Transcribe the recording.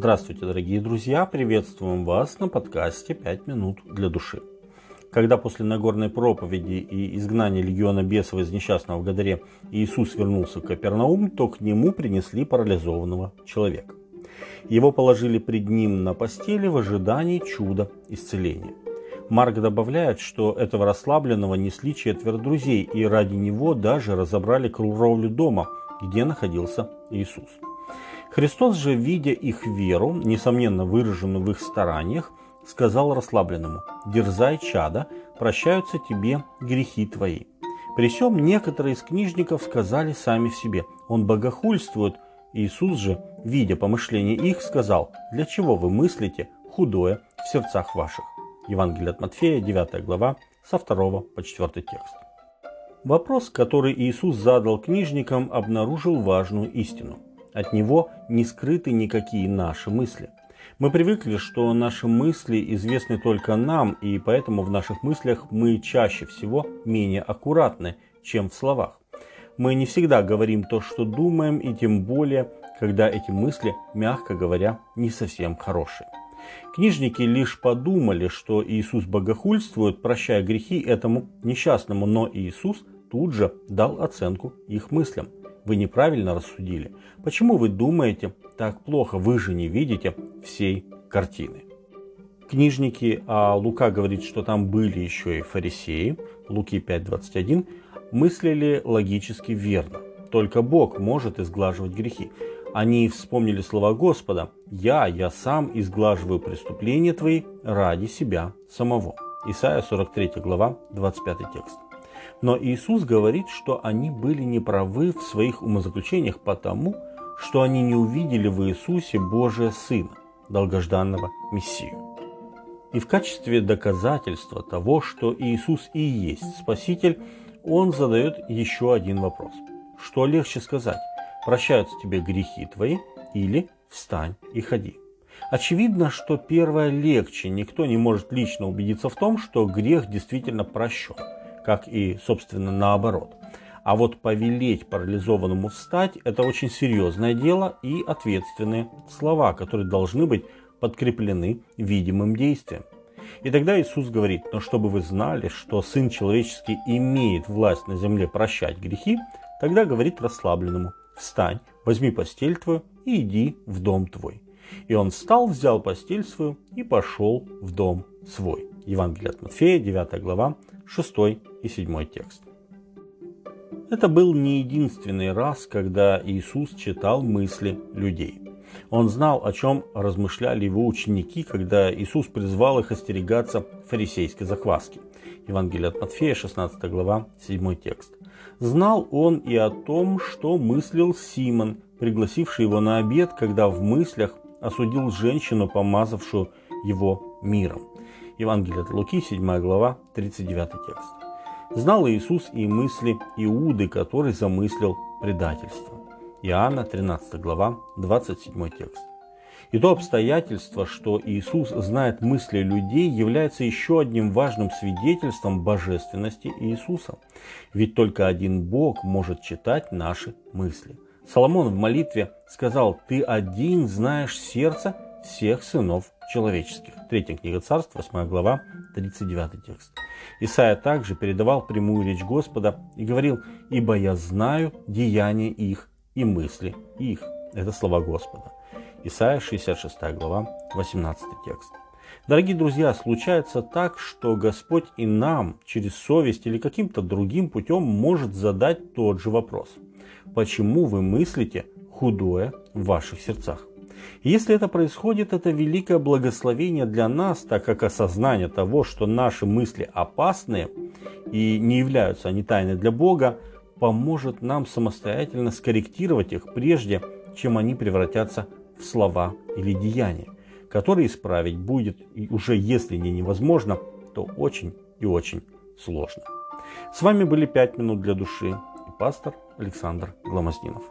Здравствуйте, дорогие друзья! Приветствуем вас на подкасте «Пять минут для души». Когда после Нагорной проповеди и изгнания легиона бесов из несчастного в Гадаре Иисус вернулся в Капернаум, то к нему принесли парализованного человека. Его положили пред ним на постели в ожидании чуда исцеления. Марк добавляет, что этого расслабленного несли четверо друзей, и ради него даже разобрали кровлю дома, где находился Иисус. Христос же, видя их веру, несомненно выраженную в их стараниях, сказал расслабленному, «Дерзай, чада, прощаются тебе грехи твои». При всем некоторые из книжников сказали сами в себе, «Он богохульствует». Иисус же, видя помышления их, сказал, «Для чего вы мыслите худое в сердцах ваших?» Евангелие от Матфея, 9 глава, со 2 по 4 текст. Вопрос, который Иисус задал книжникам, обнаружил важную истину – от него не скрыты никакие наши мысли. Мы привыкли, что наши мысли известны только нам, и поэтому в наших мыслях мы чаще всего менее аккуратны, чем в словах. Мы не всегда говорим то, что думаем, и тем более, когда эти мысли, мягко говоря, не совсем хорошие. Книжники лишь подумали, что Иисус богохульствует, прощая грехи этому несчастному, но Иисус тут же дал оценку их мыслям – вы неправильно рассудили. Почему вы думаете так плохо? Вы же не видите всей картины. Книжники, а Лука говорит, что там были еще и фарисеи, Луки 5.21, мыслили логически верно. Только Бог может изглаживать грехи. Они вспомнили слова Господа «Я, я сам изглаживаю преступления твои ради себя самого». Исайя 43 глава, 25 текст. Но Иисус говорит, что они были неправы в своих умозаключениях потому, что они не увидели в Иисусе Божия Сына, долгожданного Мессию. И в качестве доказательства того, что Иисус и есть Спаситель, он задает еще один вопрос. Что легче сказать? Прощаются тебе грехи твои или встань и ходи? Очевидно, что первое легче. Никто не может лично убедиться в том, что грех действительно прощен как и, собственно, наоборот. А вот повелеть парализованному встать – это очень серьезное дело и ответственные слова, которые должны быть подкреплены видимым действием. И тогда Иисус говорит, но чтобы вы знали, что Сын Человеческий имеет власть на земле прощать грехи, тогда говорит расслабленному, встань, возьми постель твою и иди в дом твой. И он встал, взял постель свою и пошел в дом свой. Евангелие от Матфея, 9 глава, 6 и 7 текст. Это был не единственный раз, когда Иисус читал мысли людей. Он знал, о чем размышляли его ученики, когда Иисус призвал их остерегаться фарисейской закваски. Евангелие от Матфея, 16 глава, 7 текст. Знал он и о том, что мыслил Симон, пригласивший его на обед, когда в мыслях осудил женщину, помазавшую его миром. Евангелие от Луки, 7 глава, 39 текст. Знал Иисус и мысли Иуды, который замыслил предательство. Иоанна, 13 глава, 27 текст. И то обстоятельство, что Иисус знает мысли людей, является еще одним важным свидетельством божественности Иисуса. Ведь только один Бог может читать наши мысли. Соломон в молитве сказал, «Ты один знаешь сердце всех сынов человеческих. Третья книга царств, 8 глава, 39 текст. Исаия также передавал прямую речь Господа и говорил, «Ибо я знаю деяния их и мысли их». Это слова Господа. Исаия 66 глава, 18 текст. Дорогие друзья, случается так, что Господь и нам через совесть или каким-то другим путем может задать тот же вопрос. Почему вы мыслите худое в ваших сердцах? Если это происходит, это великое благословение для нас, так как осознание того, что наши мысли опасны и не являются они тайны для Бога, поможет нам самостоятельно скорректировать их прежде, чем они превратятся в слова или деяния, которые исправить будет, уже если не невозможно, то очень и очень сложно. С вами были «Пять минут для души» и пастор Александр Гломоздинов.